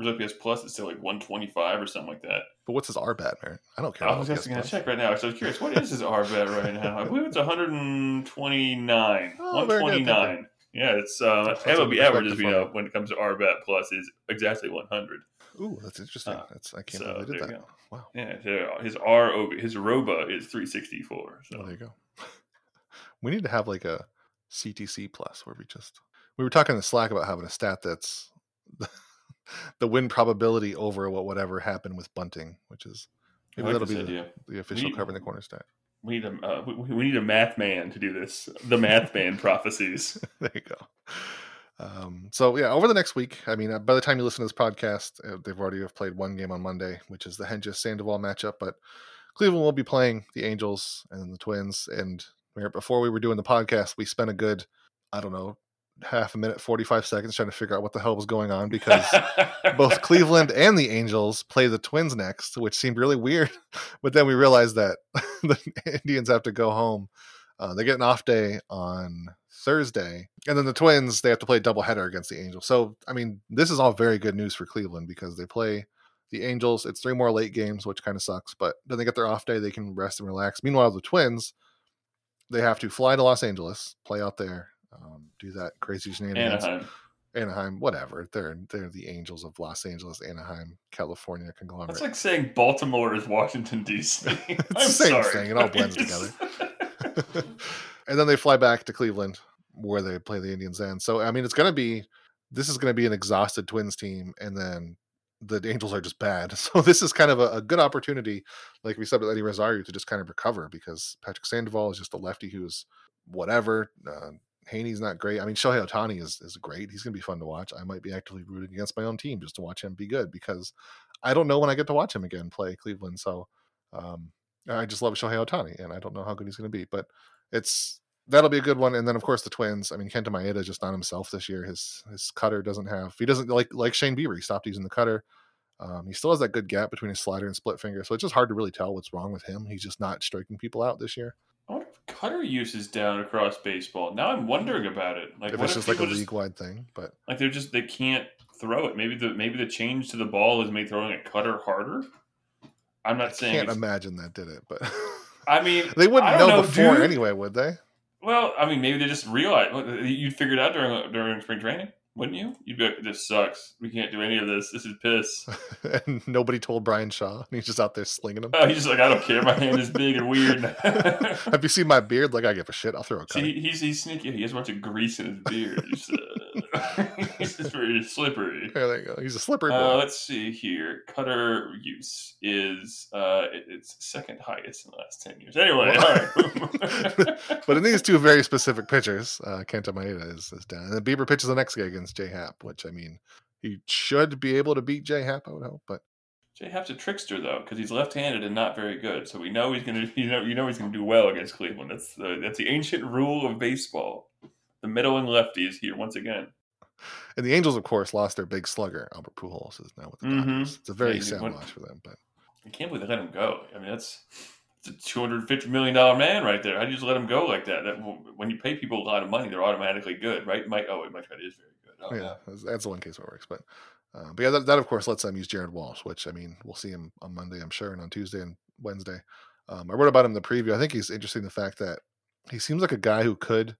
his OPS plus is still like 125 or something like that. But what's his Rbat, man? I don't care. I was just going to check right now. So I was curious, what is his Rbat right now? I believe it's 129. Oh, very good, thank you. 129. Yeah, it's uh, MLB average, as we know, when it comes to Rbat plus, is exactly 100. Ooh, that's interesting. Uh, that's I can't so believe they did there that. Wow. Yeah, so his R his Roba is 364. So Oh, there you go. we need to have like a CTC plus where we just we were talking in the Slack about having a stat that's the win probability over what whatever happened with bunting, which is maybe like that'll be the, the official We- cover in the corner stat. We need a uh, we, we need a math man to do this. The math man prophecies. there you go. Um, so yeah, over the next week, I mean, uh, by the time you listen to this podcast, uh, they've already have played one game on Monday, which is the Hentges Sandoval matchup. But Cleveland will be playing the Angels and the Twins. And before we were doing the podcast, we spent a good, I don't know, half a minute, forty five seconds trying to figure out what the hell was going on because both Cleveland and the Angels play the Twins next, which seemed really weird. But then we realized that the Indians have to go home. Uh, they get an off day on Thursday, and then the Twins they have to play a doubleheader against the Angels. So, I mean, this is all very good news for Cleveland because they play the Angels. It's three more late games, which kind of sucks. But then they get their off day; they can rest and relax. Meanwhile, the Twins they have to fly to Los Angeles, play out there, um, do that crazy shenanigans. Anaheim. Anaheim, whatever. They're they're the Angels of Los Angeles, Anaheim, California conglomerate. That's like saying Baltimore is Washington D.C. It's I'm the same sorry. thing. It all blends together. and then they fly back to Cleveland where they play the Indians then. So I mean it's gonna be this is gonna be an exhausted twins team and then the Angels are just bad. So this is kind of a, a good opportunity, like we said with Eddie Rosario, to just kind of recover because Patrick Sandoval is just a lefty who's whatever. Uh, Heaney's not great. I mean, Shohei Ohtani is, is great. He's going to be fun to watch. I might be actively rooting against my own team just to watch him be good because I don't know when I get to watch him again play Cleveland. So um, I just love Shohei Ohtani, and I don't know how good he's going to be, but it's that'll be a good one. And then of course the Twins. I mean, Kenta Maeda just not himself this year. His his cutter doesn't have. He doesn't like like Shane Bieber. He stopped using the cutter. Um, he still has that good gap between his slider and split finger, so it's just hard to really tell what's wrong with him. He's just not striking people out this year. I wonder if cutter use is down across baseball. Now I'm wondering hmm. about it. Like, if it's just like a league wide thing, but like they're just they can't throw it. Maybe the maybe the change to the ball has made throwing a cutter harder. I'm not I saying. can't imagine that did it. But I mean, they wouldn't I know, know, before dude. anyway, would they? Well, I mean, maybe they just realized you'd figure it out during during spring training, wouldn't you? You'd be like, "This sucks. We can't do any of this. This is piss." and nobody told Bryan Shaw. And he's just out there slinging them. Oh, he's just like, "I don't care. My hand is big and weird." Have you seen my beard? Like I give a shit. I'll throw a See, he's he's sneaky. He has a bunch of grease in his beard. He's, uh, he's just very slippery. There they go. He's a slippery. Uh, let's see here. Cutter use is uh, it- it's second highest in the last ten years. Anyway, all right. but in these two very specific pitchers, uh, Kenta Maeda is, is down. And then Bieber pitches the next guy against J Happ, which I mean, he should be able to beat J Happ, I would hope. But Jay Happ's a trickster though, because he's left-handed and not very good. So we know he's gonna, you know, you know he's gonna do well against Cleveland. That's the that's the ancient rule of baseball. The middle and lefty is here once again. and the Angels, of course, lost their big slugger. Albert Pujols is now with the Mhm. Dodgers. It's a very Yeah, sad went- loss for them. But I can't believe they let him go. I mean, that's it's a two hundred fifty million dollar man right there. How do you just let him go like that? That when you pay people a lot of money, they're automatically good, right? Mike, oh, wait, Mike Trout is very good. Oh, yeah, that's, that's the one case where it works. But uh, but yeah, that, that of course lets them use Jared Walsh, which I mean, we'll see him on Monday, I'm sure, and on Tuesday and Wednesday. Um, I wrote about him in the preview. I think he's interesting the fact that he seems like a guy who could,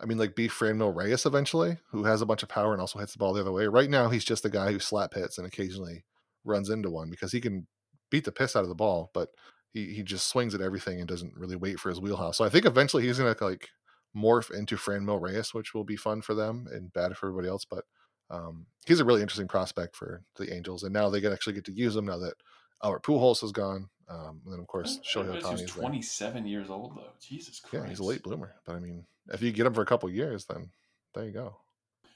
I mean, like be Franmil Reyes eventually, who has a bunch of power and also hits the ball the other way. Right now, he's just a guy who slap hits and occasionally runs into one because he can beat the piss out of the ball, but he, he just swings at everything and doesn't really wait for his wheelhouse. So I think eventually he's going to like morph into Franmil Reyes, which will be fun for them and bad for everybody else. But um, he's a really interesting prospect for the Angels, and now they can actually get to use him now that Albert Pujols is gone. Um, and then of course Shohei Ohtani is there. twenty-seven years old though. Jesus Christ. Yeah, he's a late bloomer, but I mean, if you get him for a couple years, then there you go.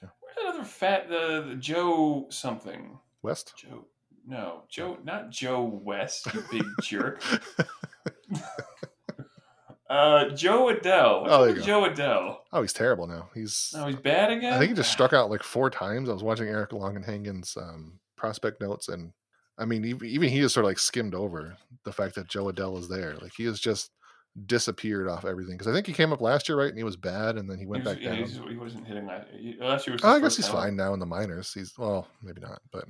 Where's that other fat the, the Joe something? West. Joe no, Joe not Joe West, you big jerk. Uh, Jo Adell. What's Oh, there you go. Jo Adell? Oh, he's terrible now. He's. Oh, he's bad again. I think he just struck out like four times. I was watching Eric Long Longenhagen's um, prospect notes, and I mean, even, even he just sort of like skimmed over the fact that Jo Adell is there. Like he is just disappeared off everything. Because I think he came up last year, right, and he was bad, and then he He, went was, back yeah, down. he wasn't hitting last. He, last year was. Oh, I guess he's time. fine now in the minors. He's well, maybe not, but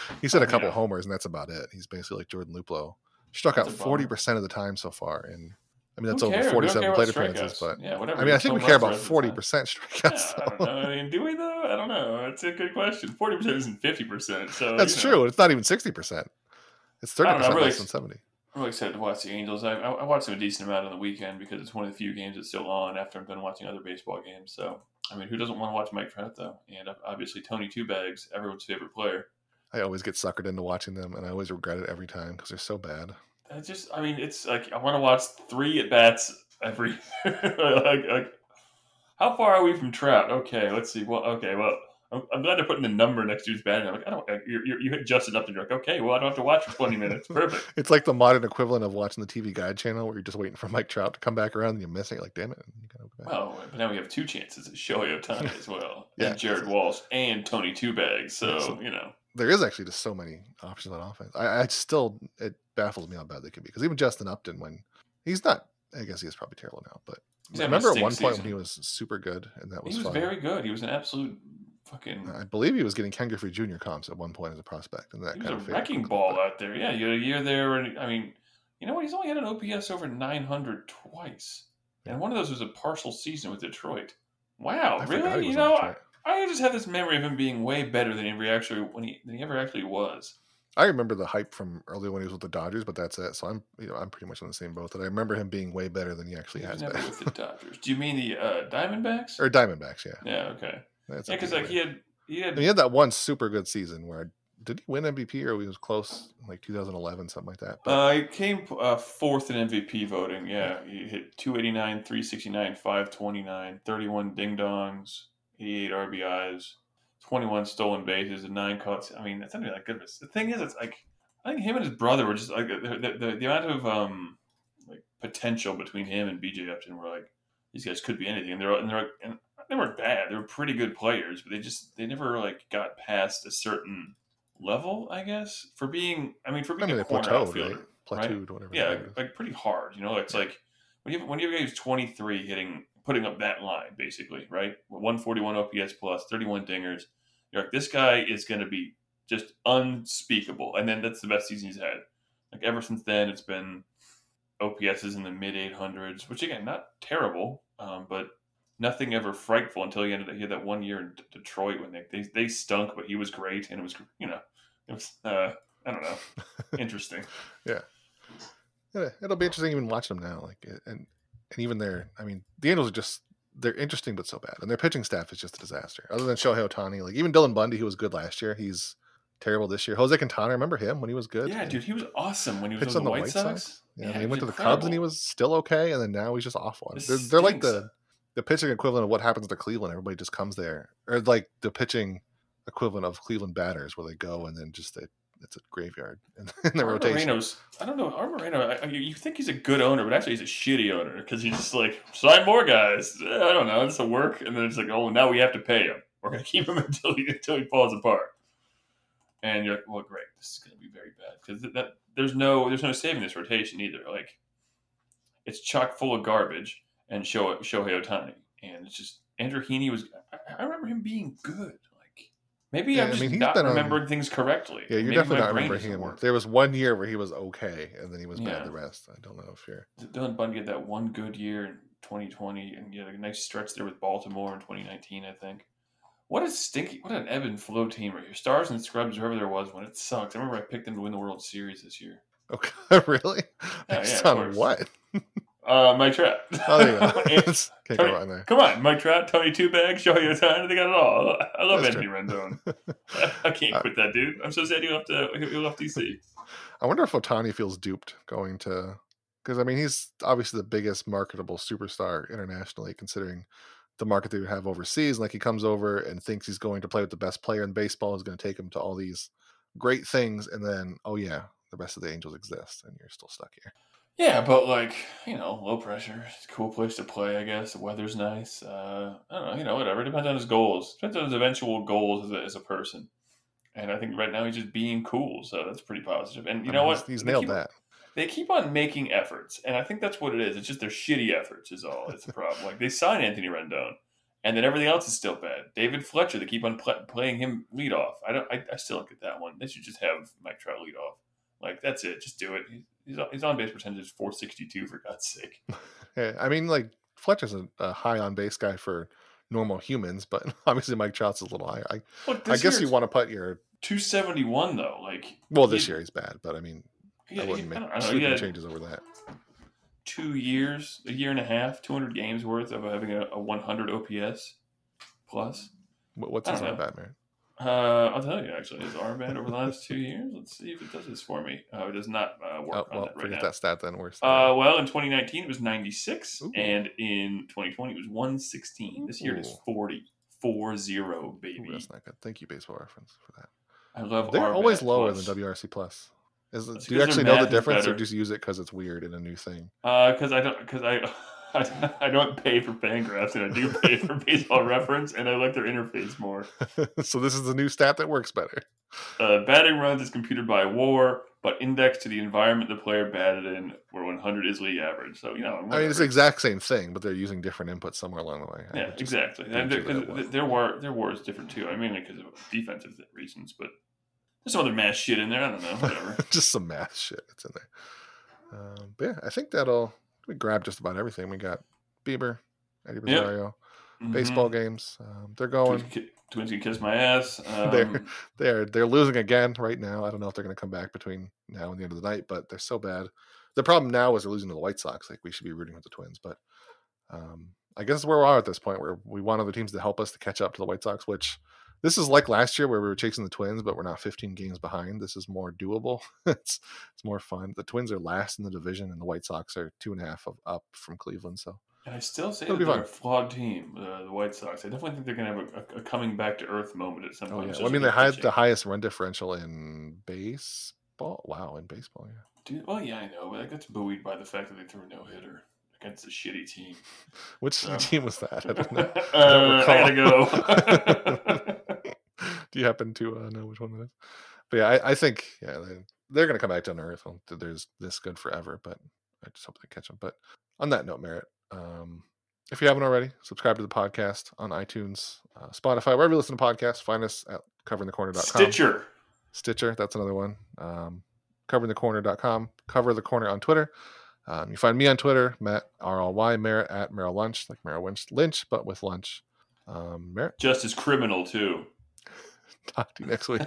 he's hit a couple yeah. homers, and that's about it. He's basically like Jordan Luplow. Struck That's out forty percent of the time so far, and I mean that's over cares? We don't forty-seven plate appearances. But yeah, whatever. I mean, I think we care about the rest of the forty percent Yeah, strikeouts. I don't know. I mean, do we though? I don't know. It's a good question. Forty percent isn't fifty percent. So That's you know. true. It's not even sixty percent. It's thirty percent really less than seventy. I'm really excited to watch the Angels. I, I, I watched them a decent amount on the weekend because it's one of the few games that's still on after I'm done watching other baseball games. So, I mean, who doesn't want to watch Mike Trout though? And obviously Tony Two Bags, everyone's favorite player. I always get suckered into watching them, and I always regret it every time because they're so bad. I just, I mean, it's like I want to watch three at bats every. like, like, how far are we from Trout? Okay, let's see. Well, okay, well, I'm, I'm glad they're putting the number next to his bat. I'm like, I don't. Uh, you you you hit Justin up and you're like, okay, well, I don't have to watch for 20 minutes. Perfect. It's like the modern equivalent of watching the TV Guide channel, where you're just waiting for Mike Trout to come back around, and you miss it. You're like, damn it! You gotta go back. Well, but now we have two chances: it's Shohei Ohtani as well, Yeah. and Jared Walsh, and Tony Two Bags. So So- you know, there is actually just so many options on offense. I, I still it baffles me how bad they could be because even Justin Upton, when he's not, I guess he is probably terrible now. But I remember at one point season. when he was super good, and that was, he was fun. very good. He was an absolute fucking. I believe he was getting Ken Griffey Jr. comps at one point as a prospect, and that He was kind a of wrecking ball out there. Yeah, you had a year there, and I mean, you know what? He's only had an OPS over 900 twice, and one of those was a partial season with Detroit. Wow, I really? You know, I, I just have this memory of him being way better than he ever actually when he than he ever actually was. I remember the hype from earlier when he was with the Dodgers, but that's it. So I'm, you know, I'm pretty much on the same boat that I remember him being way better than he actually He has been. with the Dodgers. Do you mean the uh, Diamondbacks? or Diamondbacks, yeah. yeah, okay. That's Yeah, because like way. he had he had And he had that one super good season where did he win MVP or he was close, like 2011, something like that. But Uh, he came uh, fourth in MVP voting. Yeah, he hit 289, 369, 529, 31 ding dongs, 88 RBIs, 21 stolen bases, and nine cuts. I mean, that's not even that good. The thing is, it's like I think him and his brother were just like the the, the, the amount of um like potential between him and BJ Upton were like these guys could be anything, and they're and they're and they weren't bad. They were pretty good players, but they just they never like got past a certain level. I guess for being, I mean, for I being mean, a corner plateaued, outfielder right? Plateaued, whatever. yeah, like, like pretty hard. You know, it's like when you have, when you have a guy who's 23 hitting, putting up that line, basically, right? 141 OPS plus, 31 dingers. You're like, this guy is going to be just unspeakable. And then that's the best season he's had. Like ever since then, it's been OPS is in the mid 800s, which again, not terrible, um, but nothing ever frightful until he ended. He had that one year in D- Detroit when they, they they stunk, but he was great, and it was you know, it was uh, I don't know, interesting. Yeah, it'll be interesting even watching them now. Like, and and even their, I mean, the Angels are just they're interesting but so bad, and their pitching staff is just a disaster. Other than Shohei Ohtani, like even Dylan Bundy, who was good last year, he's terrible this year. Jose Quintana, remember him when he was good? Yeah, dude, he was awesome when he was on the, White, Sox. Yeah, Yeah, he he went to the Cubs and he was still okay, and then now he's just awful. They're, they're like the the pitching equivalent of what happens to Cleveland. Everybody just comes there, or like the pitching equivalent of Cleveland batters, where they go and then just they, it's a graveyard in, in the rotation. Moreno's, I don't know. Art Moreno, I, you think he's a good owner, but actually he's a shitty owner because he's just like, sign more guys. Eh, I don't know. It's a work. And then it's like, oh, now we have to pay him. We're going to keep him until he, until he falls apart. And you're like, well, great. This is going to be very bad because that, there's no there's no saving this rotation either. Like, it's chock full of garbage and Shohei, Shohei Ohtani. And it's just, Andrew Heaney was, I, I remember him being good. Like, maybe Yeah, I'm I just mean, he's not been on- remembering things correctly. Yeah, you're Maybe definitely not remembering him. work. There was one year where he was okay, and then he was Yeah. bad the rest. I don't know if you're. Dylan Bundy had that one good year in 2020, and you had a nice stretch there with Baltimore in 2019, I think. What a stinky, what an ebb and flow team right here. Stars and scrubs, whoever there was, when it sucks. I remember I picked them to win the World Series this year. Okay, really? Yeah, Based yeah, of on what? Uh, Mike Trout. Oh, there you go. Can't go Tony- wrong there. Come on, Mike Trout, Tony Two Bags, Shohei Ohtani, they got it all. I love That's Anthony true. Rendon. I can't Uh, quit that dude. I'm so sad he left. Uh, he left DC. I wonder if Ohtani feels duped going to because I mean he's obviously the biggest marketable superstar internationally, considering the market they have overseas. Like he comes over and thinks he's going to play with the best player in baseball, is going to take him to all these great things, and then oh yeah, the rest of the Angels exist, and you're still stuck here. Yeah, but like you know, low pressure. It's a cool place to play. I guess the weather's nice. Uh, I don't know. You know, whatever. It depends on his goals. Depends on his eventual goals as a, as a person. And I think right now he's just being cool, so that's pretty positive. And you I know mean, what? He's, he's They nailed keep- that. They keep on making efforts, and I think that's what it is. It's just their shitty efforts is all. It's a problem. like they sign Anthony Rendon, and then everything else is still bad. David Fletcher, they keep on pl- playing him lead off. I don't. I, I still don't get that one. They should just have Mike Trout lead off. Like that's it. Just do it. He's he's on, his on base percentage is four sixty two for God's sake. Yeah, I mean, like Fletcher's a, a high on base guy for normal humans, but obviously Mike Trout's a little high. I, Look, I guess you want to put your 271 though. Like well this he- year he's bad, but I mean he- I he- wouldn't make I know, changes over that. Two years, a year and a half, 200 games worth of having a, a 100 OPS plus. What- What's his name. Batman? Uh, I'll tell you actually, his Rbat over the last two years. Let's see if it does this for me. Oh, it does not uh, work Oh, well, that right forget now. that stat then. Worse. Uh, well, in 2019 it was 96, Ooh. and in 2020 it was 116. This year it is Ooh. 40, 4-0, Ooh, baby. that's not good. Thank you, baseball reference, for that. I love. They're Rbat always lower plus. than WRC plus. Is do you actually know the difference, or just use it because it's weird and a new thing? Uh, because I don't, because I, I, don't pay for Fangraphs, and I do pay for Baseball Reference, and I like their interface more. so this is the new stat that works better. Uh, batting runs is computed by WAR, but indexed to the environment the player batted in, where 100 is league average. So you know, I mean, it's the exact same thing, but they're using different inputs somewhere along the way. I yeah, exactly. don't And give their, it a 'cause one. their war, their war is different too. I mean, because of defensive reasons, but there's some other mass shit in there. I don't know, whatever. just some math shit that's in there. Um, but yeah, I think that'll we grabbed just about everything. We got Bieber, Eddie Yep. Rosario, Mhm. baseball games. Um, they're going. can twins can kiss my ass. They're- Um, They're they're losing again right now. I don't know if they're going to come back between now and the end of the night, but they're so bad. The problem now is they're losing to the White Sox. Like we should be rooting for the Twins, but um, I guess where we are at this point, where we want other teams to help us to catch up to the White Sox. Which this is like last year, where we were chasing the Twins, but we're not 15 games behind. This is more doable. it's it's more fun. The Twins are last in the division, and the White Sox are two and a half of, up from Cleveland. So And I still say It'll that they're fun. a flawed team, uh, the White Sox. I definitely think they're going to have a, a, a coming back to earth moment at some oh point. yeah, well, I mean they had the highest run differential in baseball. Wow, in baseball, yeah. Dude, well, yeah, I know, but like, that's buoyed by the fact that they threw a no hitter against a shitty team. Which Yeah. team was that? I don't know. uh, I recall. gotta go. Do you happen to uh, know which one that is? But yeah, I, I think yeah they, they're going to come back down to earth. I don't think There's this good forever, but I just hope they catch them. But on that note, Merritt, um, if you haven't already, subscribe to the podcast on iTunes, uh, Spotify, wherever you listen to podcasts. Find us at coveringthecorner.com. Stitcher. Stitcher, that's another one. Um, coveringthecorner.com. Cover the corner on Twitter. Um, you find me on Twitter, Matt R L Y Merritt at Merrill Lunch, like Merrill Lynch, Lynch, but with lunch. Um, Merritt, Just as criminal, too. talk to you next week.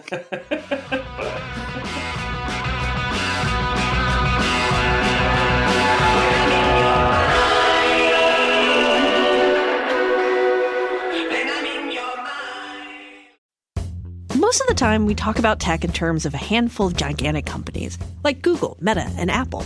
Most of the time, we talk about tech in terms of a handful of gigantic companies like Google, Meta, and Apple.